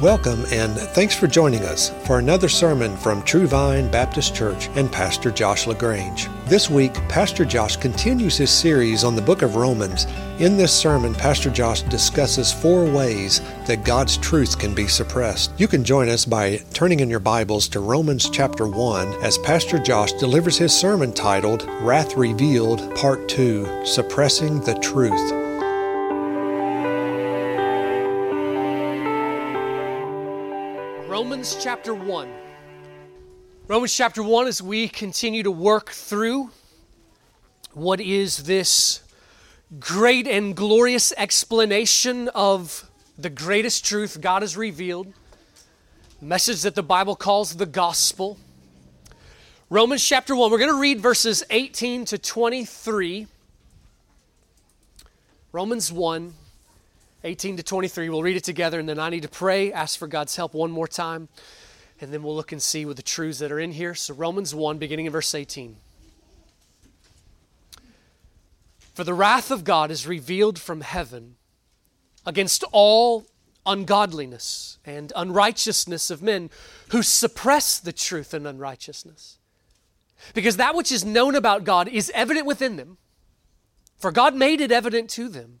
Welcome and thanks for joining us for another sermon from True Vine Baptist Church and Pastor Josh LaGrange. This week, Pastor Josh continues his series on the book of Romans. In this sermon, Pastor Josh discusses four ways that God's truth can be suppressed. You can join us by turning in your Bibles to Romans chapter 1 as Pastor Josh delivers his sermon titled Wrath Revealed, Part 2 Suppressing the Truth. Romans chapter 1. Romans chapter 1, as we continue to work through what is this great and glorious explanation of the greatest truth God has revealed, message that the Bible calls the gospel. Romans chapter 1, we're going to read verses 18 to 23. Romans 1, 18 to 23. We'll read it together, and then I need to pray, ask for God's help one more time, and then we'll look and see what the truths that are in here. So, Romans 1, beginning in verse 18. For the wrath of God is revealed from heaven against all ungodliness and unrighteousness of men who suppress the truth and unrighteousness. Because that which is known about God is evident within them, for God made it evident to them.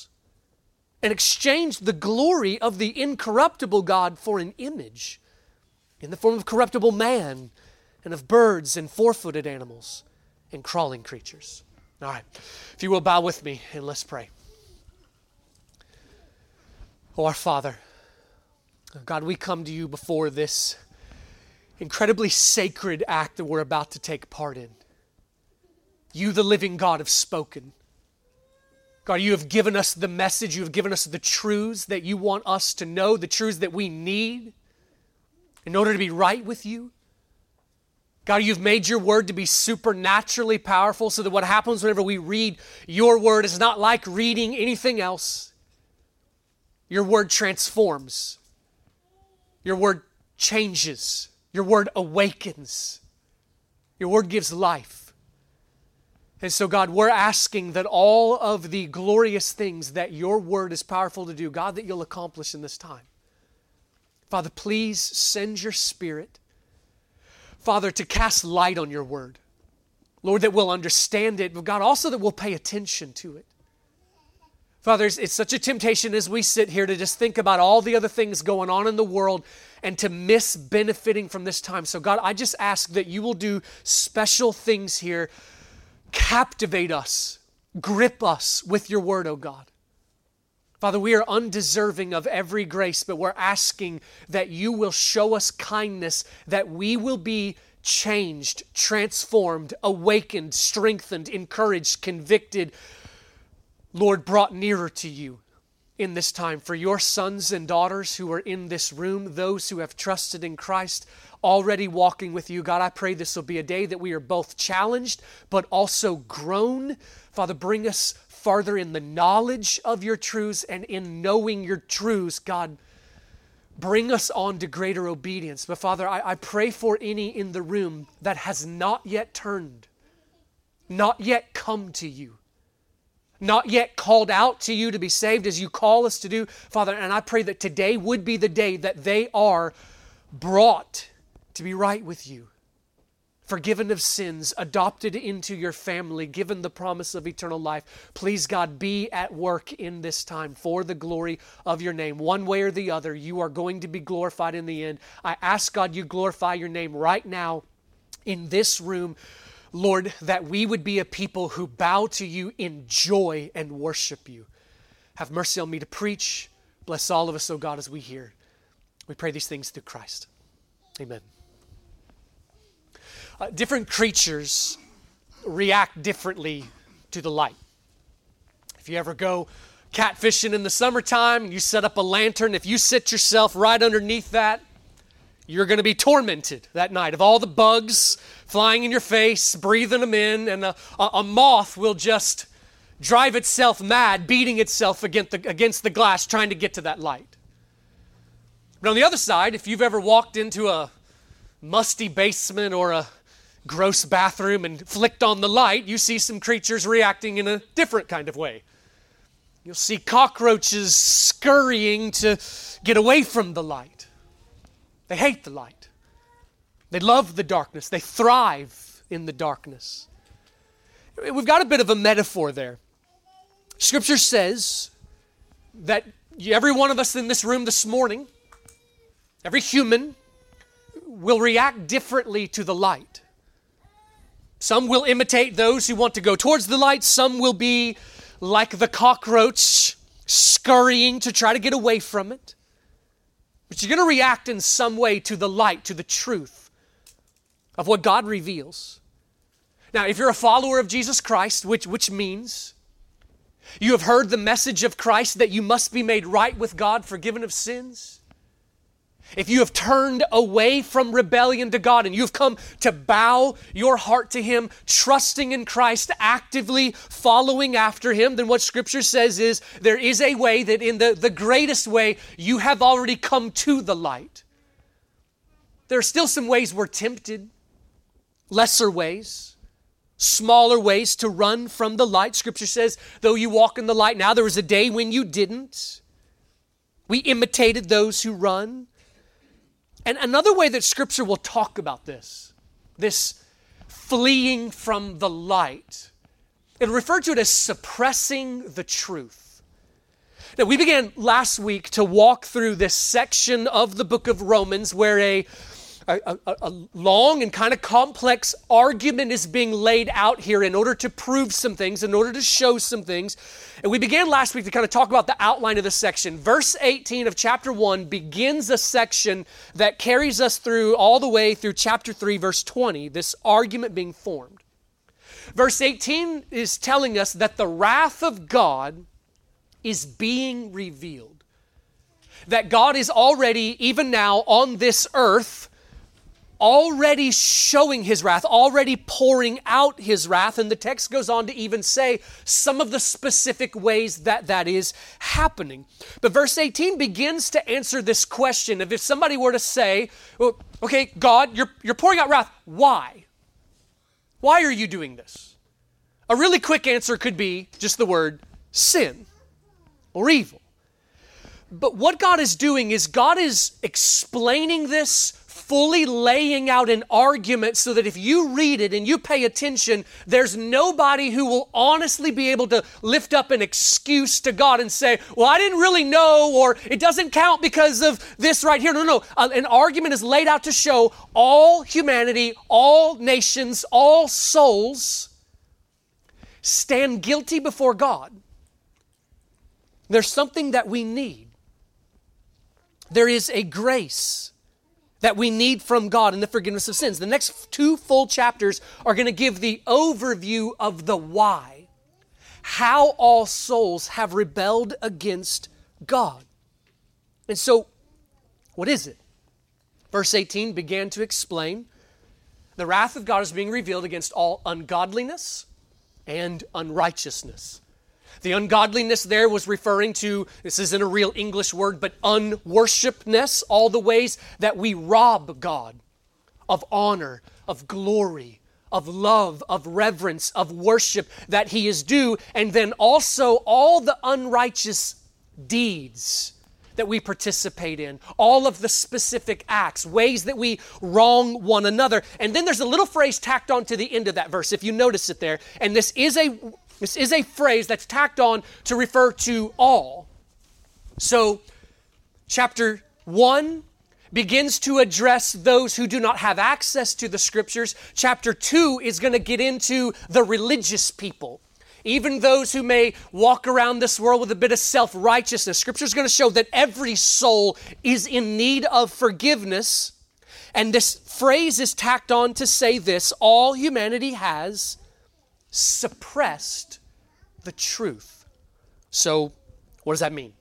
and exchanged the glory of the incorruptible God for an image in the form of corruptible man and of birds and four footed animals and crawling creatures. All right, if you will bow with me and let's pray. Oh, our Father, God, we come to you before this incredibly sacred act that we're about to take part in. You, the living God, have spoken. God, you have given us the message, you have given us the truths that you want us to know, the truths that we need in order to be right with you. God, you've made your word to be supernaturally powerful so that what happens whenever we read your word is not like reading anything else. Your word transforms, your word changes, your word awakens, your word gives life. And so, God, we're asking that all of the glorious things that your word is powerful to do, God, that you'll accomplish in this time. Father, please send your spirit, Father, to cast light on your word. Lord, that we'll understand it, but God, also that we'll pay attention to it. Father, it's such a temptation as we sit here to just think about all the other things going on in the world and to miss benefiting from this time. So, God, I just ask that you will do special things here captivate us, grip us with your word, O oh God. Father, we are undeserving of every grace, but we're asking that you will show us kindness, that we will be changed, transformed, awakened, strengthened, encouraged, convicted, Lord, brought nearer to you in this time. For your sons and daughters who are in this room, those who have trusted in Christ, already walking with you. God, I pray this will be a day that we are both challenged but also grown. Father, bring us farther in the knowledge of your truths and in knowing your truths, God. Bring us on to greater obedience. But Father, I, I pray for any in the room that has not yet turned, not yet come to you not yet called out to you to be saved as you call us to do, Father. And I pray that today would be the day that they are brought to be right with you, forgiven of sins, adopted into your family, given the promise of eternal life. Please, God, be at work in this time for the glory of your name. One way or the other, you are going to be glorified in the end. I ask, God, you glorify your name right now in this room. Lord, that we would be a people who bow to you in joy and worship you. Have mercy on me to preach. Bless all of us, O God, as we hear. We pray these things through Christ. Amen. Uh, different creatures react differently to the light. If you ever go catfishing in the summertime, you set up a lantern. If you sit yourself right underneath that, you're going to be tormented that night of all the bugs flying in your face, breathing them in, and a, a moth will just drive itself mad, beating itself against the, against the glass, trying to get to that light. But on the other side, if you've ever walked into a musty basement or a gross bathroom and flicked on the light, you see some creatures reacting in a different kind of way. You'll see cockroaches scurrying to get away from the light. They hate the light. They love the darkness. They thrive in the darkness. We've got a bit of a metaphor there. Scripture says that every one of us in this room this morning, every human, will react differently to the light. Some will imitate those who want to go towards the light, some will be like the cockroach scurrying to try to get away from it. But you're going to react in some way to the light, to the truth of what God reveals. Now, if you're a follower of Jesus Christ, which, which means you have heard the message of Christ that you must be made right with God, forgiven of sins. If you have turned away from rebellion to God and you've come to bow your heart to Him, trusting in Christ, actively following after Him, then what Scripture says is there is a way that, in the, the greatest way, you have already come to the light. There are still some ways we're tempted, lesser ways smaller ways to run from the light. Scripture says, though you walk in the light now, there was a day when you didn't. We imitated those who run. And another way that Scripture will talk about this, this fleeing from the light, it referred to it as suppressing the truth. Now, we began last week to walk through this section of the book of Romans where a a, a, a long and kind of complex argument is being laid out here in order to prove some things, in order to show some things. And we began last week to kind of talk about the outline of the section. Verse 18 of chapter 1 begins a section that carries us through all the way through chapter 3, verse 20, this argument being formed. Verse 18 is telling us that the wrath of God is being revealed. That God is already, even now, on this earth, already showing his wrath, already pouring out his wrath. And the text goes on to even say some of the specific ways that that is happening. But verse 18 begins to answer this question of if somebody were to say, well, okay, God, you're, you're pouring out wrath. Why? Why are you doing this? A really quick answer could be just the word sin or evil. But what God is doing is God is explaining this fully laying out an argument so that if you read it and you pay attention, there's nobody who will honestly be able to lift up an excuse to God and say, Well, I didn't really know, or it doesn't count because of this right here. No, no. Uh, an argument is laid out to show all humanity, all nations, all souls stand guilty before God. There's something that we need. There is a grace that we need from God in the forgiveness of sins. The next two full chapters are going to give the overview of the why, how all souls have rebelled against God. And so, what is it? Verse 18 began to explain the wrath of God is being revealed against all ungodliness and unrighteousness. The ungodliness there was referring to, this isn't a real English word, but unworshipness, all the ways that we rob God of honor, of glory, of love, of reverence, of worship that He is due, and then also all the unrighteous deeds that we participate in, all of the specific acts, ways that we wrong one another. And then there's a little phrase tacked on to the end of that verse, if you notice it there. And this is a this is a phrase that's tacked on to refer to all. So, chapter 1 begins to address those who do not have access to the scriptures. Chapter 2 is going to get into the religious people. Even those who may walk around this world with a bit of self righteousness. Scripture is going to show that every soul is in need of forgiveness. And this phrase is tacked on to say this all humanity has suppressed the truth. So, what does that mean?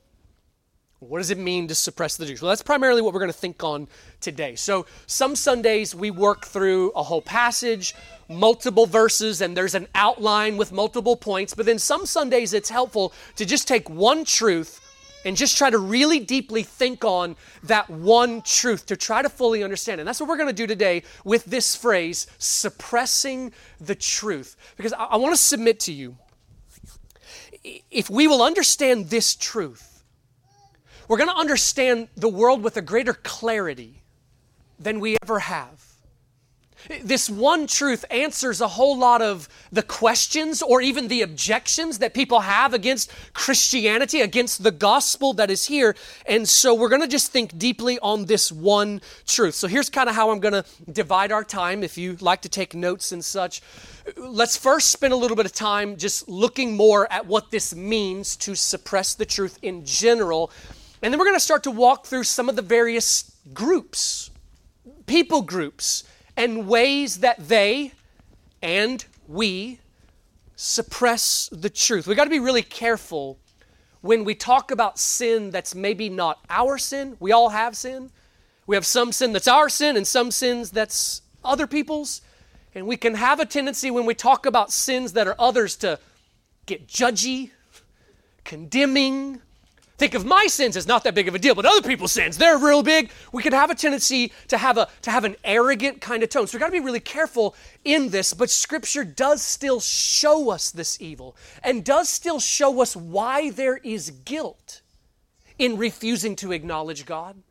What does it mean to suppress the truth? Well, that's primarily what we're going to think on today. So, some Sundays we work through a whole passage, multiple verses, and there's an outline with multiple points. But then some Sundays it's helpful to just take one truth and just try to really deeply think on that one truth to try to fully understand. And that's what we're going to do today with this phrase, suppressing the truth. Because I, I want to submit to you if we will understand this truth, we're going to understand the world with a greater clarity than we ever have. This one truth answers a whole lot of the questions or even the objections that people have against Christianity, against the gospel that is here. And so we're going to just think deeply on this one truth. So here's kind of how I'm going to divide our time if you like to take notes and such. Let's first spend a little bit of time just looking more at what this means to suppress the truth in general and then we're going to start to walk through some of the various groups, people groups, and ways that they and we suppress the truth. We got to be really careful when we talk about sin that's maybe not our sin. We all have sin. We have some sin that's our sin and some sins that's other people's. And we can have a tendency when we talk about sins that are others to get judgy, condemning, think of my sins as not that big of a deal, but other people's sins, they're real big. We can have a tendency to have a to have an arrogant kind of tone. So we've got to be really careful in this, but scripture does still show us this evil and does still show us why there is guilt in refusing to acknowledge God.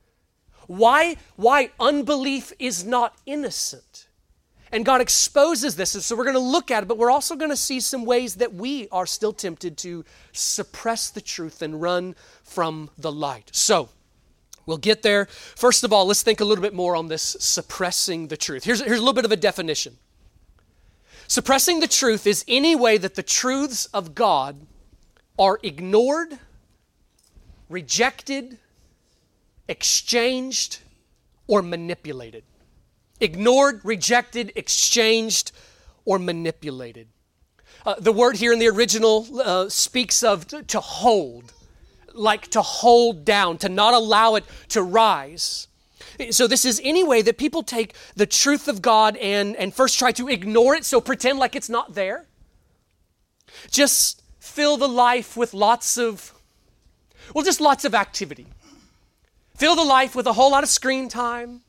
Why why unbelief is not innocent. And God exposes this. And so we're going to look at it, but we're also going to see some ways that we are still tempted to suppress the truth and run from the light. So we'll get there. First of all, let's think a little bit more on this suppressing the truth. Here's, here's a little bit of a definition suppressing the truth is any way that the truths of God are ignored, rejected, exchanged, or manipulated ignored, rejected, exchanged, or manipulated. Uh, the word here in the original uh, speaks of to, to hold, like to hold down, to not allow it to rise. So, this is any way that people take the truth of God and, and first try to ignore it, so pretend like it's not there. Just fill the life with lots of, well, just lots of activity. Fill the life with a whole lot of screen time,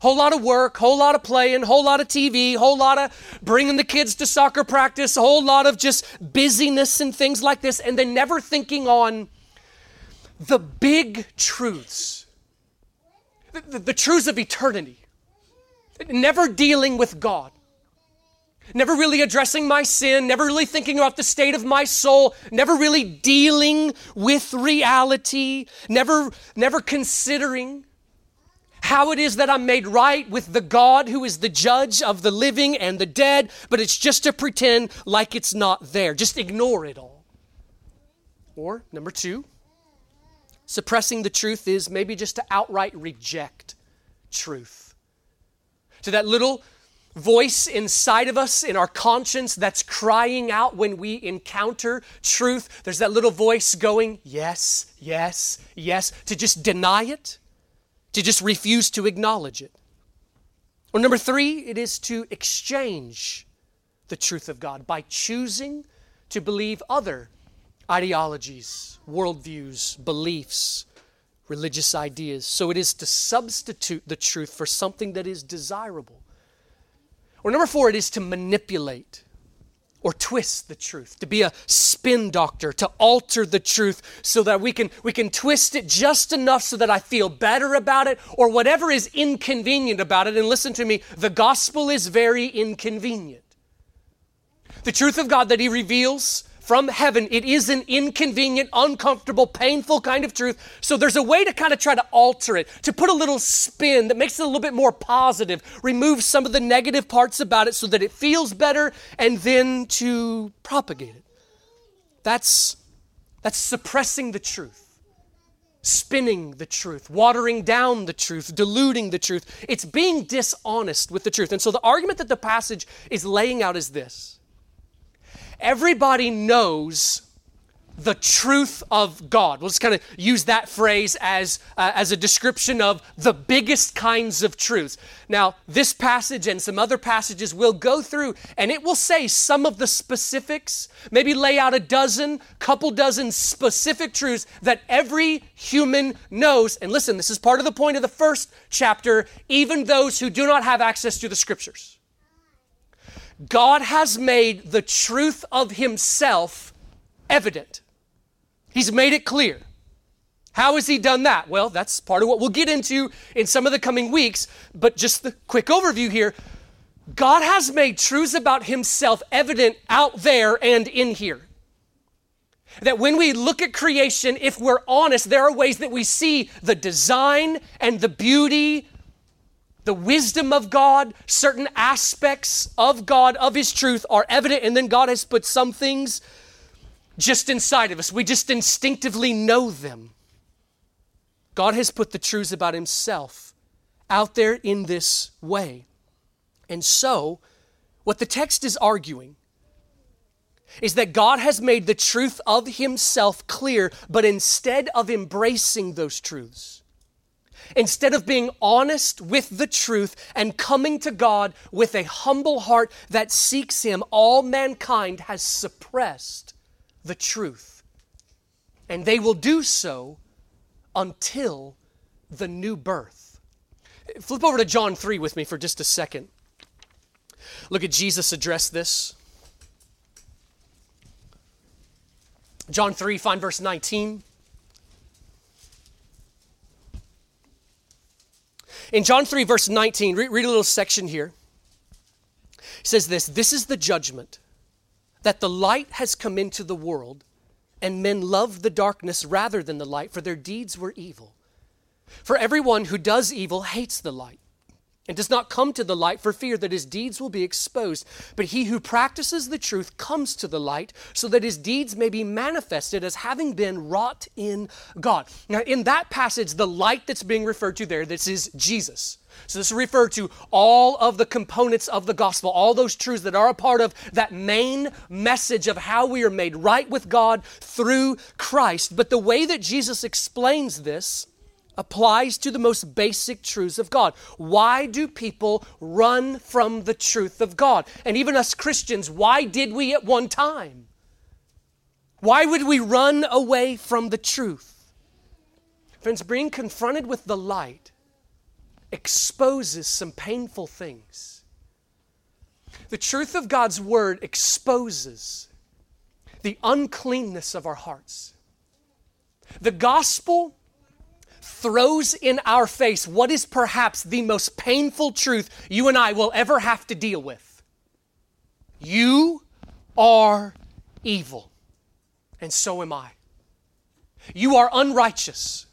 Whole lot of work, whole lot of playing, whole lot of TV, whole lot of bringing the kids to soccer practice, a whole lot of just busyness and things like this, and then never thinking on the big truths, the, the, the truths of eternity, never dealing with God. Never really addressing my sin, never really thinking about the state of my soul, never really dealing with reality, never never considering how it is that I'm made right with the God who is the judge of the living and the dead, but it's just to pretend like it's not there. Just ignore it all. Or, number two, suppressing the truth is maybe just to outright reject truth. To that little voice inside of us, in our conscience, that's crying out when we encounter truth, there's that little voice going, yes, yes, yes, to just deny it to just refuse to acknowledge it. Or number three, it is to exchange the truth of God by choosing to believe other ideologies, worldviews, beliefs, religious ideas. So it is to substitute the truth for something that is desirable. Or number four, it is to manipulate or twist the truth, to be a spin doctor, to alter the truth so that we can, we can twist it just enough so that I feel better about it or whatever is inconvenient about it. And listen to me, the gospel is very inconvenient. The truth of God that He reveals from heaven. It is an inconvenient, uncomfortable, painful kind of truth. So there's a way to kind of try to alter it, to put a little spin that makes it a little bit more positive, remove some of the negative parts about it so that it feels better, and then to propagate it. That's, that's suppressing the truth, spinning the truth, watering down the truth, diluting the truth. It's being dishonest with the truth. And so the argument that the passage is laying out is this Everybody knows the truth of God. We'll just kind of use that phrase as, uh, as a description of the biggest kinds of truths. Now, this passage and some other passages will go through and it will say some of the specifics, maybe lay out a dozen, couple dozen specific truths that every human knows. And listen, this is part of the point of the first chapter, even those who do not have access to the scriptures. God has made the truth of Himself evident. He's made it clear. How has he done that? Well, that's part of what we'll get into in some of the coming weeks, but just the quick overview here. God has made truths about himself evident out there and in here. That when we look at creation, if we're honest, there are ways that we see the design and the beauty, the wisdom of God, certain aspects of God, of His truth are evident, and then God has put some things just inside of us. We just instinctively know them. God has put the truths about Himself out there in this way. And so, what the text is arguing is that God has made the truth of Himself clear, but instead of embracing those truths, instead of being honest with the truth and coming to God with a humble heart that seeks Him, all mankind has suppressed the truth. And they will do so until the new birth. Flip over to John 3 with me for just a second. Look at Jesus address this. John 3, find verse 19. In John 3, verse 19, read, read a little section here. It says this This is the judgment that the light has come into the world, and men love the darkness rather than the light, for their deeds were evil. For everyone who does evil hates the light and does not come to the light for fear that his deeds will be exposed. But he who practices the truth comes to the light so that his deeds may be manifested as having been wrought in God. Now, in that passage, the light that's being referred to there, this is Jesus. So this refers to all of the components of the gospel, all those truths that are a part of that main message of how we are made right with God through Christ. But the way that Jesus explains this applies to the most basic truths of God. Why do people run from the truth of God? And even us Christians, why did we at one time? Why would we run away from the truth? Friends, being confronted with the light exposes some painful things. The truth of God's word exposes the uncleanness of our hearts. The gospel throws in our face what is perhaps the most painful truth you and I will ever have to deal with. You are evil, and so am I. You are unrighteous.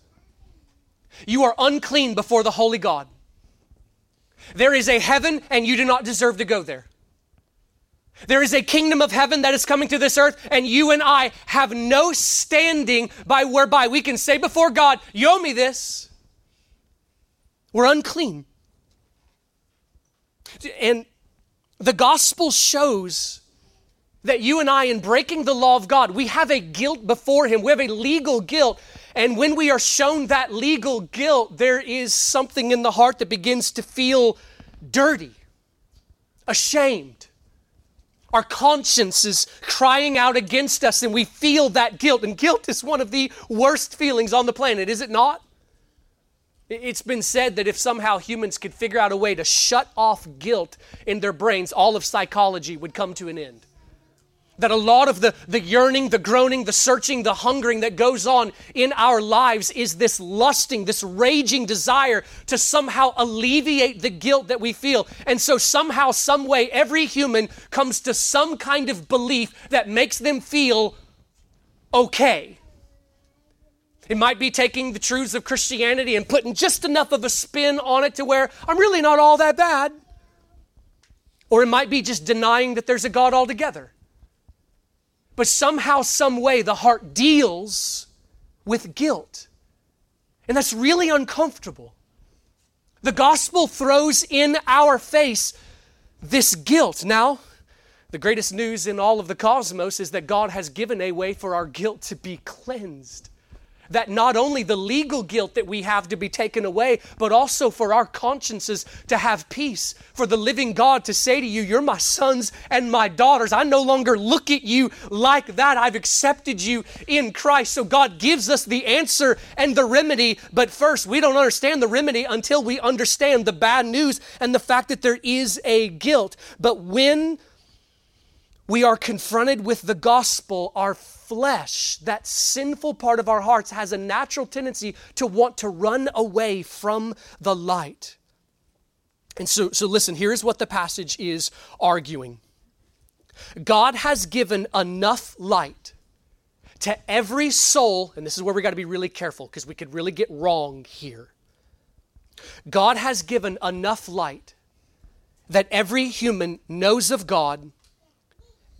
You are unclean before the holy God. There is a heaven, and you do not deserve to go there. There is a kingdom of heaven that is coming to this earth, and you and I have no standing by whereby we can say before God, You owe me this. We're unclean. And the gospel shows that you and I, in breaking the law of God, we have a guilt before Him. We have a legal guilt. And when we are shown that legal guilt, there is something in the heart that begins to feel dirty, ashamed our conscience is crying out against us and we feel that guilt. And guilt is one of the worst feelings on the planet, is it not? It's been said that if somehow humans could figure out a way to shut off guilt in their brains, all of psychology would come to an end that a lot of the, the yearning, the groaning, the searching, the hungering that goes on in our lives is this lusting, this raging desire to somehow alleviate the guilt that we feel. And so, somehow, some way, every human comes to some kind of belief that makes them feel okay. It might be taking the truths of Christianity and putting just enough of a spin on it to where I'm really not all that bad. Or it might be just denying that there's a God altogether. But somehow, some way, the heart deals with guilt. And that's really uncomfortable. The gospel throws in our face this guilt. Now, The greatest news in all of the cosmos is that God has given a way for our guilt to be cleansed that not only the legal guilt that we have to be taken away, but also for our consciences to have peace, for the living God to say to you, You're my sons and my daughters. I no longer look at you like that. I've accepted you in Christ. So God gives us the answer and the remedy, but first, we don't understand the remedy until we understand the bad news and the fact that there is a guilt. But when we are confronted with the gospel, our flesh, that sinful part of our hearts, has a natural tendency to want to run away from the light. And so, so listen, here's what the passage is arguing God has given enough light to every soul, and this is where we got to be really careful because we could really get wrong here. God has given enough light that every human knows of God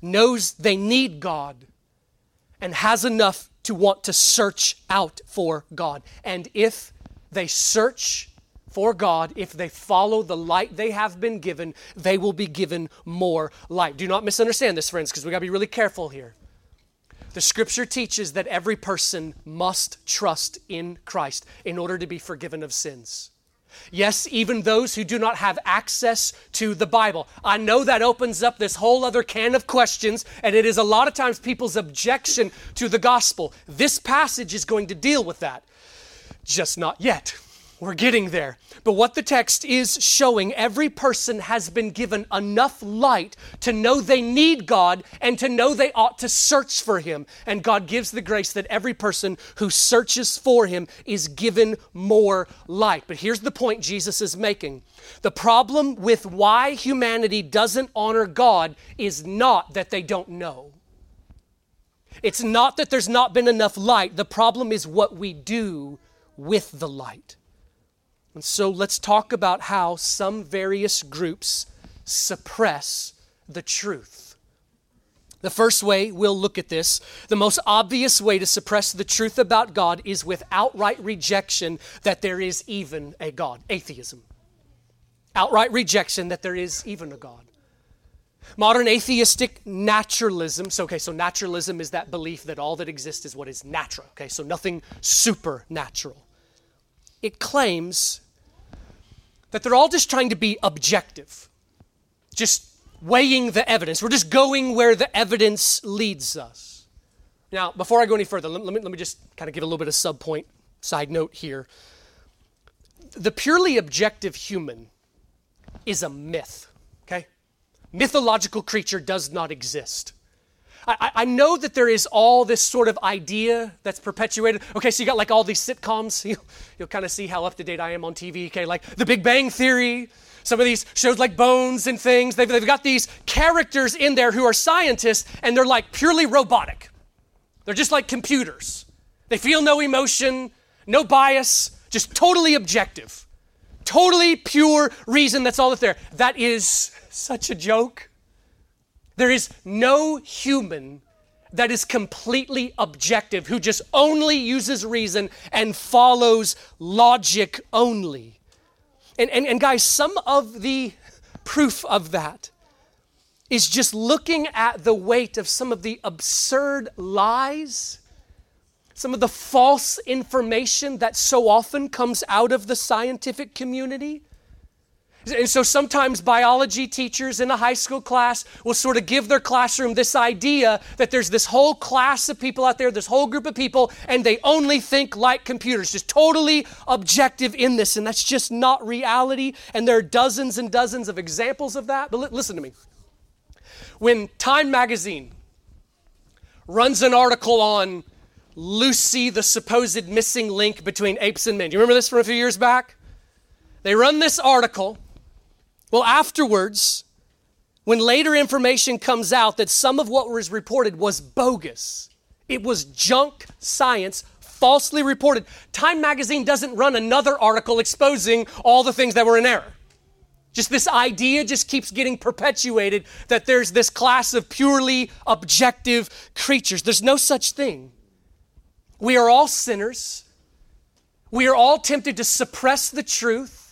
knows they need God and has enough to want to search out for God. And if they search for God, if they follow the light they have been given, they will be given more light. Do not misunderstand this, friends, because we got to be really careful here. The scripture teaches that every person must trust in Christ in order to be forgiven of sins. Yes, even those who do not have access to the Bible. I know that opens up this whole other can of questions, and it is a lot of times people's objection to the gospel. This passage is going to deal with that. Just not yet. We're getting there. But what the text is showing, every person has been given enough light to know they need God and to know they ought to search for Him. And God gives the grace that every person who searches for Him is given more light. But here's the point Jesus is making the problem with why humanity doesn't honor God is not that they don't know. It's not that there's not been enough light. The problem is what we do with the light. And so let's talk about how some various groups suppress the truth. The first way we'll look at this, the most obvious way to suppress the truth about God is with outright rejection that there is even a God, atheism. Outright rejection that there is even a God. Modern atheistic naturalism, so okay, so naturalism is that belief that all that exists is what is natural, okay, so nothing supernatural. It claims that they're all just trying to be objective, just weighing the evidence. We're just going where the evidence leads us. Now, before I go any further, let, me, let me just kind of give a little bit of subpoint, side note here. The purely objective human is a myth, okay? Mythological creature does not exist. I, I, know that there is all this sort of idea that's perpetuated. Okay, so you got like all these sitcoms. You'll, you'll kind of see how up to date I am on TV. Okay, like The Big Bang Theory, some of these shows like Bones and things. They've, they've got these characters in there who are scientists and they're like purely robotic. They're just like computers. They feel no emotion, no bias, just totally objective. Totally pure reason. That's all that's there. That is such a joke. There is no human that is completely objective, who just only uses reason and follows logic only. And, and, and guys, some of the proof of that is just looking at the weight of some of the absurd lies, some of the false information that so often comes out of the scientific community. And so sometimes biology teachers in a high school class will sort of give their classroom this idea that there's this whole class of people out there, this whole group of people, and they only think like computers, just totally objective in this. And that's just not reality. And there are dozens and dozens of examples of that. But listen to me. When Time magazine runs an article on Lucy, the supposed missing link between apes and men, do you remember this from a few years back? They run this article well, afterwards, when later information comes out that some of what was reported was bogus, it was junk science, falsely reported, Time magazine doesn't run another article exposing all the things that were in error. Just this idea just keeps getting perpetuated that there's this class of purely objective creatures. There's no such thing. We are all sinners. We are all tempted to suppress the truth.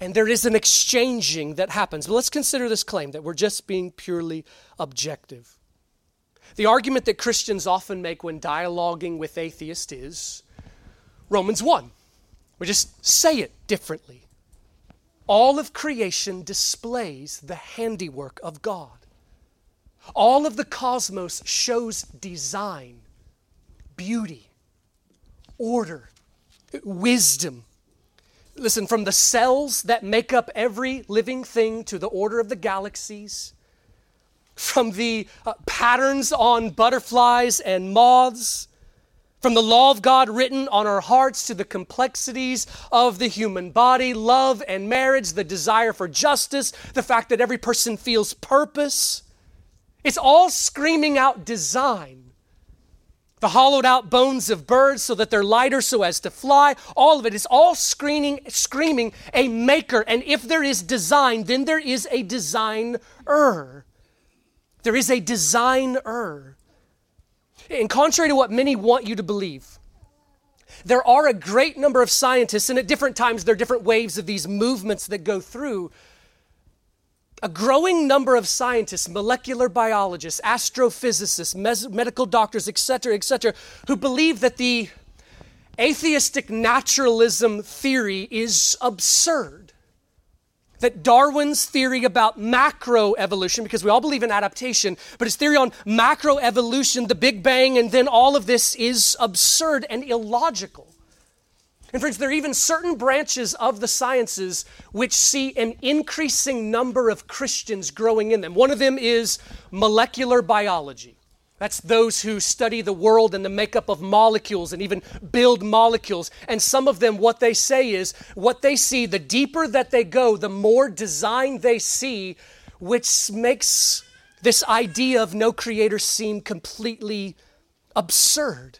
And there is an exchanging that happens. But let's consider this claim that we're just being purely objective. The argument that Christians often make when dialoguing with atheists is Romans 1. We just say it differently. All of creation displays the handiwork of God. All of the cosmos shows design, beauty, order, wisdom. Listen, from the cells that make up every living thing to the order of the galaxies, from the uh, patterns on butterflies and moths, from the law of God written on our hearts to the complexities of the human body, love and marriage, the desire for justice, the fact that every person feels purpose. It's all screaming out design. The hollowed out bones of birds so that they're lighter so as to fly, all of it is all screaming, screaming a maker. And if there is design, then there is a designer. There is a designer. And contrary to what many want you to believe, there are a great number of scientists, and at different times there are different waves of these movements that go through. A growing number of scientists, molecular biologists, astrophysicists, mes- medical doctors, etc., etc., who believe that the atheistic naturalism theory is absurd that Darwin's theory about macroevolution, because we all believe in adaptation, but his theory on macroevolution, the Big Bang, and then all of this is absurd and illogical. And friends, there are even certain branches of the sciences which see an increasing number of Christians growing in them. One of them is molecular biology. That's those who study the world and the makeup of molecules and even build molecules. And some of them, what they say is, what they see, the deeper that they go, the more design they see, which makes this idea of no creator seem completely absurd.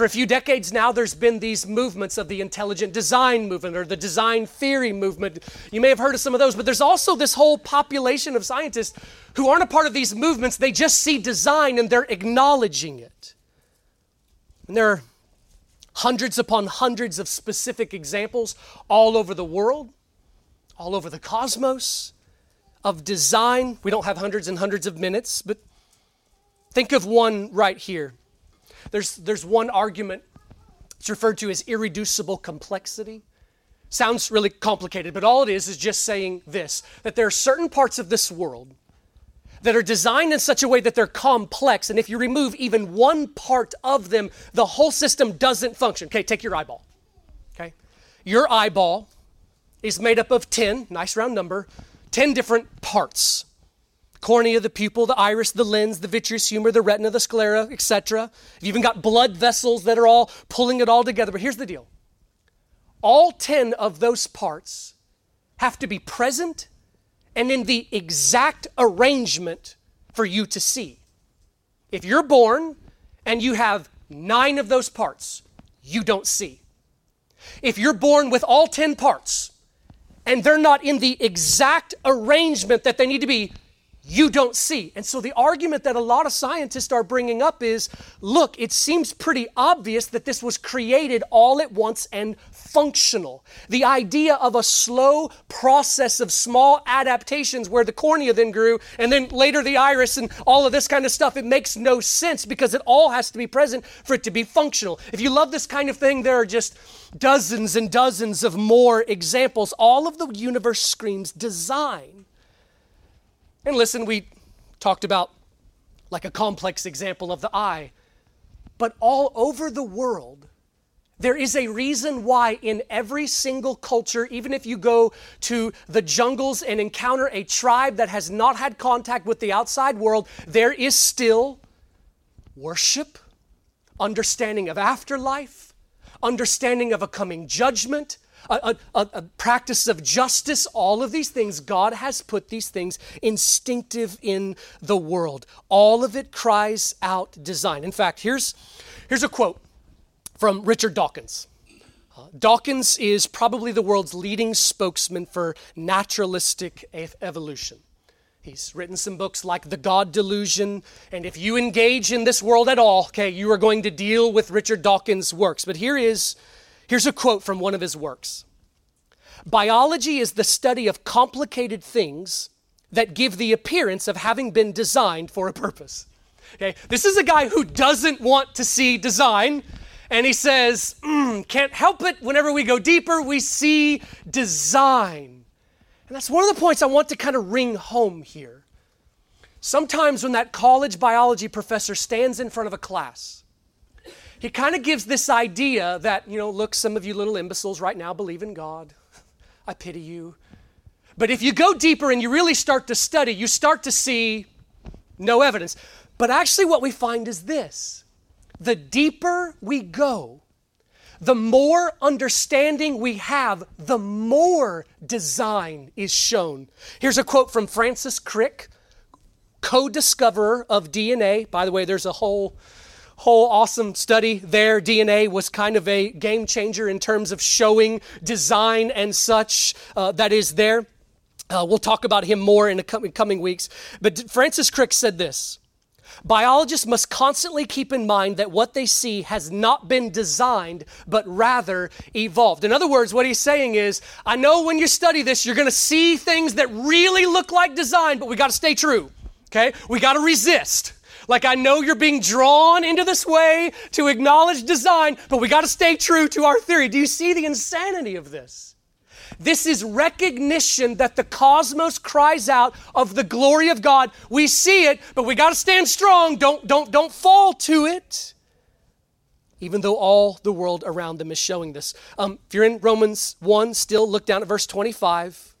For a few decades now, there's been these movements of the intelligent design movement or the design theory movement. You may have heard of some of those, but there's also this whole population of scientists who aren't a part of these movements. They just see design and they're acknowledging it. And there are hundreds upon hundreds of specific examples all over the world, all over the cosmos of design. We don't have hundreds and hundreds of minutes, but think of one right here. There's, there's one argument, it's referred to as irreducible complexity. Sounds really complicated, but all it is is just saying this that there are certain parts of this world that are designed in such a way that they're complex, and if you remove even one part of them, the whole system doesn't function. Okay, take your eyeball. Okay? Your eyeball is made up of 10, nice round number, 10 different parts cornea, the pupil, the iris, the lens, the vitreous humor, the retina, the sclera, etc. You've even got blood vessels that are all pulling it all together. But here's the deal all 10 of those parts have to be present and in the exact arrangement for you to see. If you're born and you have nine of those parts, you don't see. If you're born with all 10 parts and they're not in the exact arrangement that they need to be, you don't see. And so the argument that a lot of scientists are bringing up is look, it seems pretty obvious that this was created all at once and functional. The idea of a slow process of small adaptations where the cornea then grew and then later the iris and all of this kind of stuff, it makes no sense because it all has to be present for it to be functional. If you love this kind of thing, there are just dozens and dozens of more examples. All of the universe screams design. And listen, we talked about like a complex example of the eye, but all over the world, there is a reason why, in every single culture, even if you go to the jungles and encounter a tribe that has not had contact with the outside world, there is still worship, understanding of afterlife, understanding of a coming judgment, a, a, a, practice of justice, all of these things, God has put these things instinctive in the world. All of it cries out design. In fact, here's, here's a quote from Richard Dawkins. Uh, Dawkins is probably the world's leading spokesman for naturalistic evolution. He's written some books like The God Delusion, and if you engage in this world at all, okay, you are going to deal with Richard Dawkins' works. But here is Here's a quote from one of his works Biology is the study of complicated things that give the appearance of having been designed for a purpose. Okay, this is a guy who doesn't want to see design, and he says, mm, can't help it. Whenever we go deeper, we see design. And that's one of the points I want to kind of ring home here. Sometimes when that college biology professor stands in front of a class, he kind of gives this idea that, you know, look, some of you little imbeciles right now believe in God. I pity you. But if you go deeper and you really start to study, you start to see no evidence. But actually, what we find is this the deeper we go, the more understanding we have, the more design is shown. Here's a quote from Francis Crick, co discoverer of DNA. By the way, there's a whole whole awesome study there. DNA was kind of a game changer in terms of showing design and such uh, that is there. Uh, we'll talk about him more in the coming weeks. But Francis Crick said this Biologists must constantly keep in mind that what they see has not been designed, but rather evolved. In other words, what he's saying is, I know when you study this, you're going to see things that really look like design, but we got to stay true. Okay? We got to resist. Like, I know you're being drawn into this way to acknowledge design, but we got to stay true to our theory. Do you see the insanity of this? This is recognition that the cosmos cries out of the glory of God. We see it, but we got to stand strong. Don't, don't, don't fall to it. Even though all the world around them is showing this. Um, if you're in Romans 1, still look down at verse 25.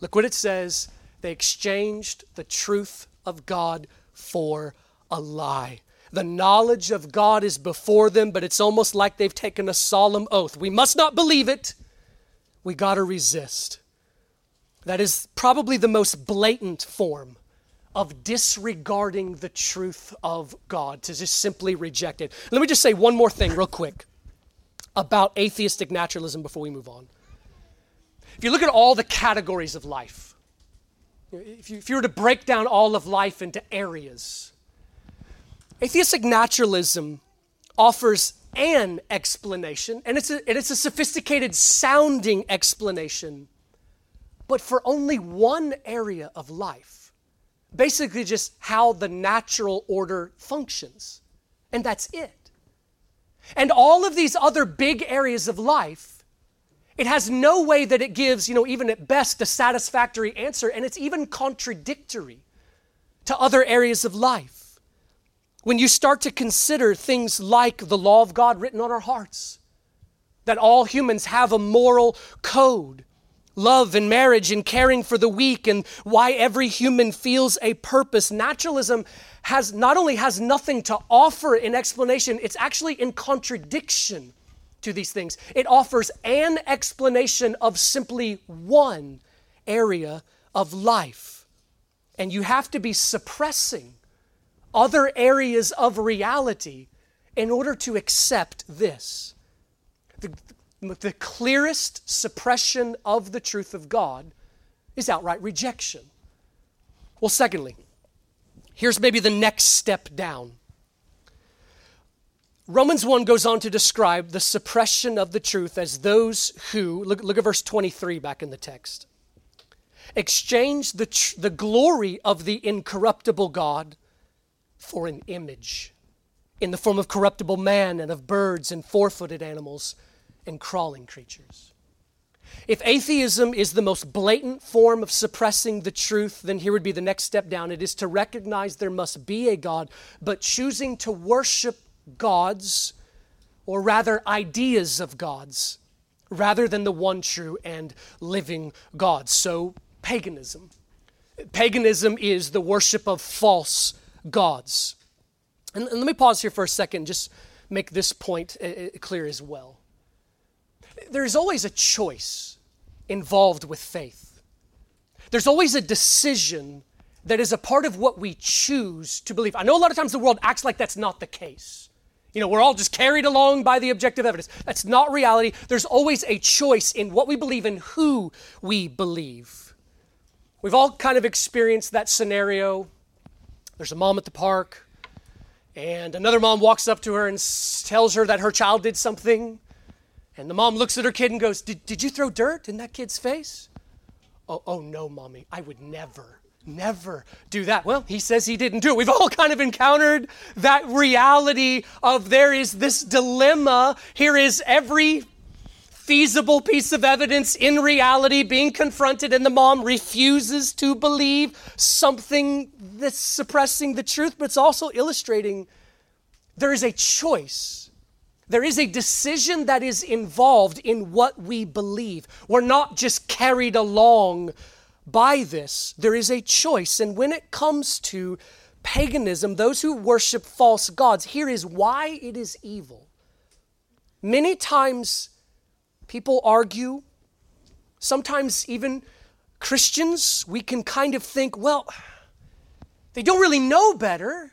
Look what it says. They exchanged the truth of God for a lie. The knowledge of God is before them, but it's almost like they've taken a solemn oath. We must not believe it we got to resist. That is probably the most blatant form of disregarding the truth of God, to just simply reject it. Let me just say one more thing, real quick, about atheistic naturalism before we move on. If you look at all the categories of life, if you, if you were to break down all of life into areas, atheistic naturalism offers an explanation, and it's a, and it's a sophisticated sounding explanation, but for only one area of life. Basically, just how the natural order functions. And that's it. And all of these other big areas of life, it has no way that it gives, you know, even at best, a satisfactory answer, and it's even contradictory to other areas of life. When you start to consider things like the law of God written on our hearts, that all humans have a moral code, love and marriage and caring for the weak and why every human feels a purpose. Naturalism has not only has nothing to offer in explanation it's actually in contradiction to these things. It offers an explanation of simply one area of life. And you have to be suppressing other areas of reality in order to accept this. The, the clearest suppression of the truth of God is outright rejection. Well, secondly, here's maybe the next step down. Romans 1 goes on to describe the suppression of the truth as those who, look, look at verse 23 back in the text, exchange the, tr- the glory of the incorruptible God for an image in the form of corruptible man and of birds and four footed animals and crawling creatures. If atheism is the most blatant form of suppressing the truth, then here would be the next step down. It is to recognize there must be a God, but choosing to worship gods, or rather ideas of gods, rather than the one true and living God. So, paganism. Paganism is the worship of false gods. And, and let me pause here for a second, just make this point uh, uh, clear as well. There's always a choice involved with faith. There's always a decision that is a part of what we choose to believe. I know a lot of times the world acts like that's not the case. You know, we're all just carried along by the objective evidence. That's not reality. There's always a choice in what we believe and who we believe. We've all kind of experienced that scenario there's a mom at the park, and another mom walks up to her and tells her that her child did something. And the mom looks at her kid and goes, Did, did you throw dirt in that kid's face? Oh, oh no, mommy, I would never, never do that. Well, he says he didn't do it. We've all kind of encountered that reality of there is this dilemma. Here is every feasible piece of evidence in reality being confronted, and the mom refuses to believe something that's suppressing the truth, but it's also illustrating there is a choice. There is a decision that is involved in what we believe. We're not just carried along by this. There is a choice. And when it comes to paganism, those who worship false gods, here is why it is evil. Many times people argue, sometimes even Christians, we can kind of think, well, they don't really know better.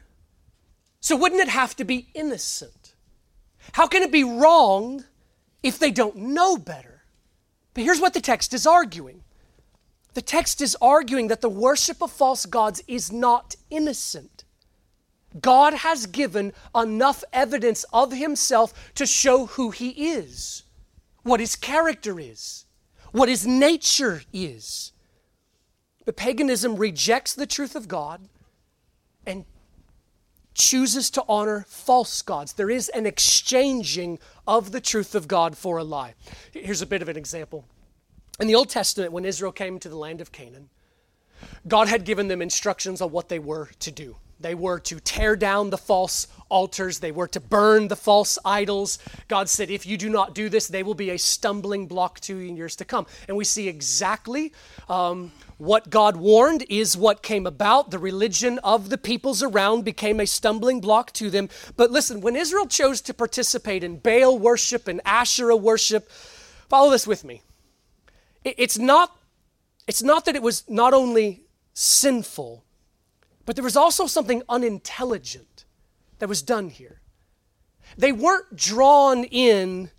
So wouldn't it have to be innocent? How can it be wrong if they don't know better? But here's what the text is arguing the text is arguing that the worship of false gods is not innocent. God has given enough evidence of himself to show who he is, what his character is, what his nature is. But paganism rejects the truth of God and chooses to honor false gods. There is an exchanging of the truth of God for a lie. Here's a bit of an example. In the Old Testament, when Israel came to the land of Canaan, God had given them instructions on what they were to do. They were to tear down the false altars. They were to burn the false idols. God said, if you do not do this, they will be a stumbling block to you in years to come. And we see exactly um, what God warned is what came about. The religion of the peoples around became a stumbling block to them. But listen, when Israel chose to participate in Baal worship and Asherah worship, follow this with me. It's not, it's not that it was not only sinful, but there was also something unintelligent that was done here. They weren't drawn in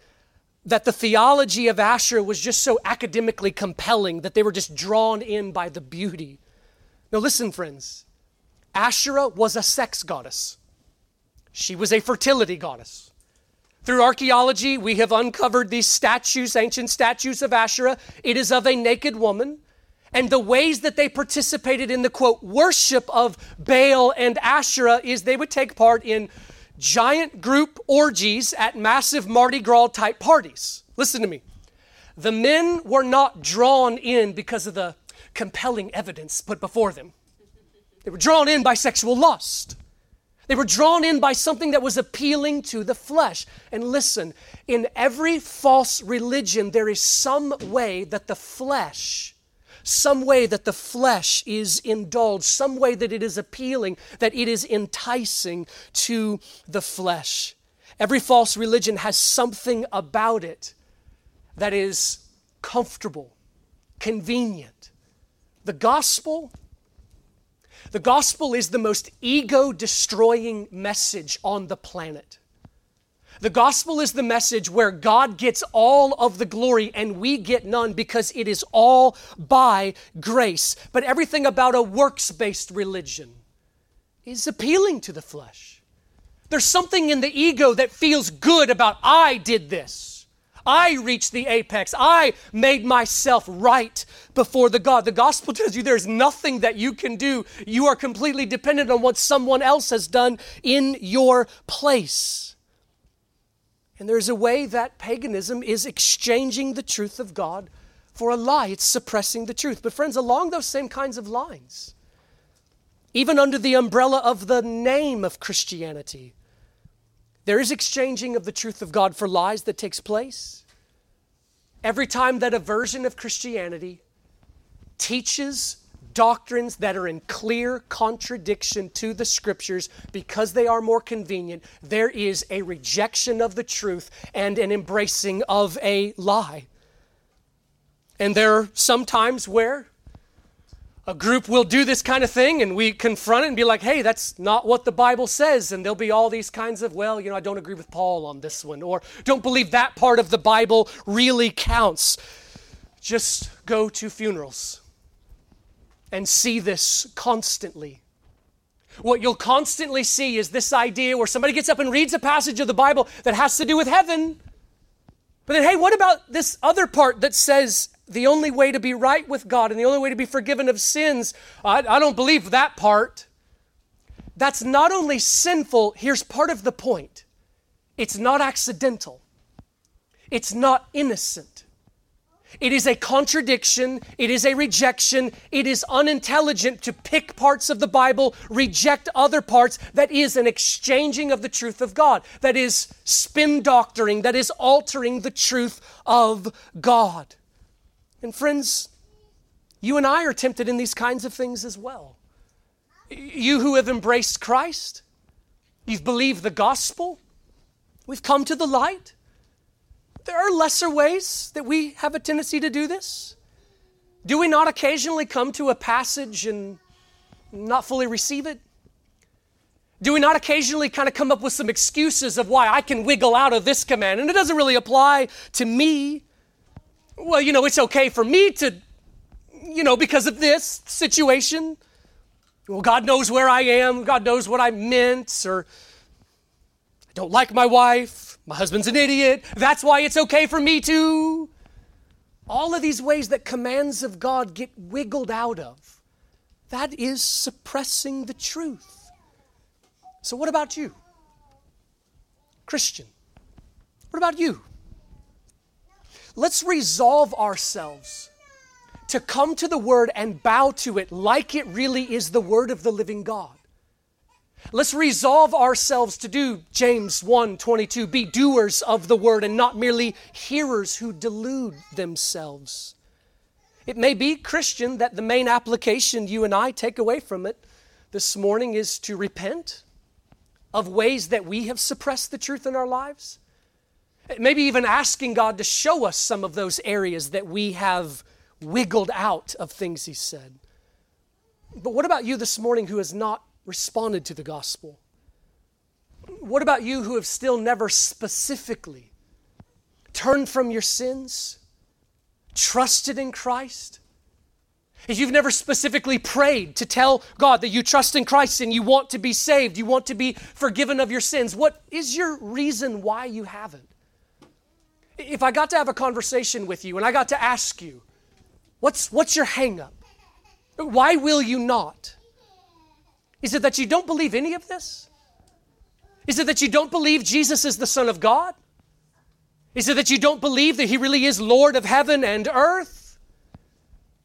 that the theology of Asherah was just so academically compelling that they were just drawn in by the beauty. Now, listen, friends. Asherah was a sex goddess, she was a fertility goddess. Through archaeology, we have uncovered these statues, ancient statues of Asherah. It is of a naked woman. And the ways that they participated in the quote worship of Baal and Asherah is they would take part in giant group orgies at massive Mardi Gras type parties. Listen to me. The men were not drawn in because of the compelling evidence put before them. They were drawn in by sexual lust. They were drawn in by something that was appealing to the flesh. And listen, in every false religion, there is some way that the flesh some way that the flesh is indulged, some way that it is appealing, that it is enticing to the flesh. Every false religion has something about it that is comfortable, convenient. The gospel the gospel is the most ego destroying message on the planet. The gospel is the message where God gets all of the glory and we get none because it is all by grace. But everything about a works based religion is appealing to the flesh. There's something in the ego that feels good about, I did this. I reached the apex. I made myself right before the God. The gospel tells you there's nothing that you can do. You are completely dependent on what someone else has done in your place. And there's a way that paganism is exchanging the truth of God for a lie. It's suppressing the truth. But, friends, along those same kinds of lines, even under the umbrella of the name of Christianity, there is exchanging of the truth of God for lies that takes place. Every time that a version of Christianity teaches doctrines that are in clear contradiction to the scriptures because they are more convenient, there is a rejection of the truth and an embracing of a lie. And there are some times where a group will do this kind of thing and we confront it and be like, hey, that's not what the Bible says. And there'll be all these kinds of, well, you know, I don't agree with Paul on this one, or don't believe that part of the Bible really counts. Just go to funerals and see this constantly. What you'll constantly see is this idea where somebody gets up and reads a passage of the Bible that has to do with heaven, But then, hey, what about this other part that says the only way to be right with God and the only way to be forgiven of sins? I, I don't believe that part. That's not only sinful, here's part of the point it's not accidental, it's not innocent. It is a contradiction. It is a rejection. It is unintelligent to pick parts of the Bible, reject other parts. That is an exchanging of the truth of God. That is spin doctoring. That is altering the truth of God. And friends, you and I are tempted in these kinds of things as well. You who have embraced Christ, you've believed the gospel, we've come to the light there are lesser ways that we have a tendency to do this. Do we not occasionally come to a passage and not fully receive it? Do we not occasionally kind of come up with some excuses of why I can wiggle out of this command and it doesn't really apply to me? Well, you know, it's okay for me to, you know, because of this situation. Well, God knows where I am, God knows what I meant, or I don't like my wife, my husband's an idiot. That's why it's okay for me to. All of these ways that commands of God get wiggled out of, that is suppressing the truth. So, what about you? Christian, what about you? Let's resolve ourselves to come to the Word and bow to it like it really is the Word of the living God. Let's resolve ourselves to do James 1 22, be doers of the word and not merely hearers who delude themselves. It may be, Christian, that the main application you and I take away from it this morning is to repent of ways that we have suppressed the truth in our lives. Maybe even asking God to show us some of those areas that we have wiggled out of things He said. But what about you this morning who has not responded to the gospel? What about you who have still never specifically turned from your sins, trusted in Christ? If you've never specifically prayed to tell God that you trust in Christ and you want to be saved, you want to be forgiven of your sins, what is your reason why you haven't? If I got to have a conversation with you and I got to ask you, what's, what's your hangup? Why will you not? Is it that you don't believe any of this? Is it that you don't believe Jesus is the Son of God? Is it that you don't believe that He really is Lord of heaven and earth?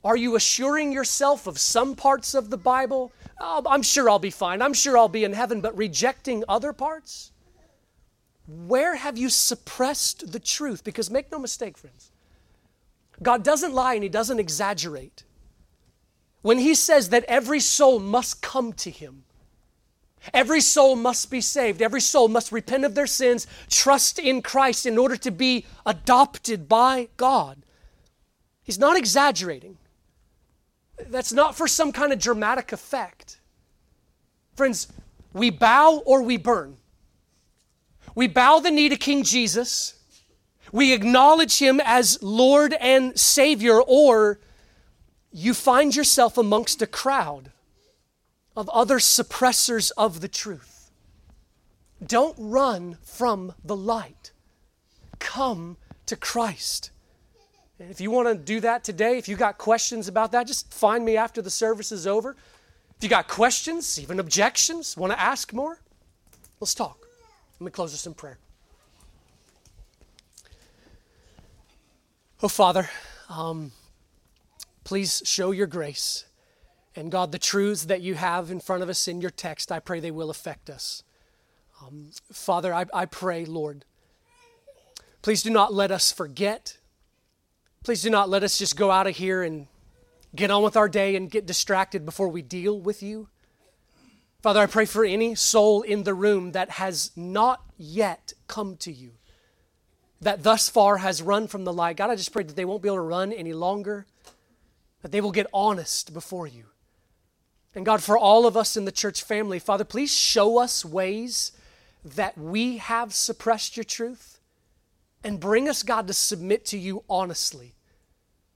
Are you assuring yourself of some parts of the Bible? Oh, I'm sure I'll be fine. I'm sure I'll be in heaven, but rejecting other parts? Where have you suppressed the truth? Because make no mistake, friends, God doesn't lie and He doesn't exaggerate when he says that every soul must come to him, every soul must be saved, every soul must repent of their sins, trust in Christ in order to be adopted by God, he's not exaggerating. That's not for some kind of dramatic effect. Friends, we bow or we burn. We bow the knee to King Jesus. We acknowledge him as Lord and Savior, or you find yourself amongst a crowd of other suppressors of the truth. Don't run from the light. Come to Christ. And if you want to do that today, if you got questions about that, just find me after the service is over. If you got questions, even objections, want to ask more, let's talk. Let me close this in prayer. Oh, Father, um, Please show your grace. And God, the truths that you have in front of us in your text, I pray they will affect us. Um, Father, I, I pray, Lord, please do not let us forget. Please do not let us just go out of here and get on with our day and get distracted before we deal with you. Father, I pray for any soul in the room that has not yet come to you, that thus far has run from the light. God, I just pray that they won't be able to run any longer that they will get honest before you. And God, for all of us in the church family, Father, please show us ways that we have suppressed your truth and bring us, God, to submit to you honestly.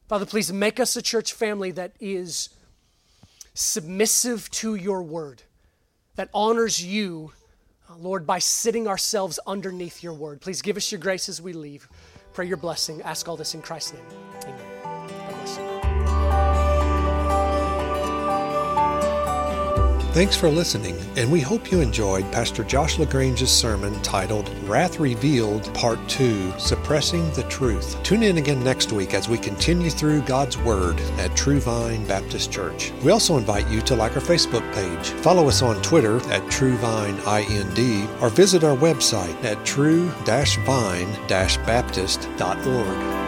Father, please make us a church family that is submissive to your word, that honors you, uh, Lord, by sitting ourselves underneath your word. Please give us your grace as we leave. Pray your blessing. Ask all this in Christ's name. Amen. Thanks for listening, and we hope you enjoyed Pastor Josh LaGrange's sermon titled Wrath Revealed Part 2 Suppressing the Truth. Tune in again next week as we continue through God's Word at True Vine Baptist Church. We also invite you to like our Facebook page, follow us on Twitter at TrueVineIND, or visit our website at true-vine-baptist.org.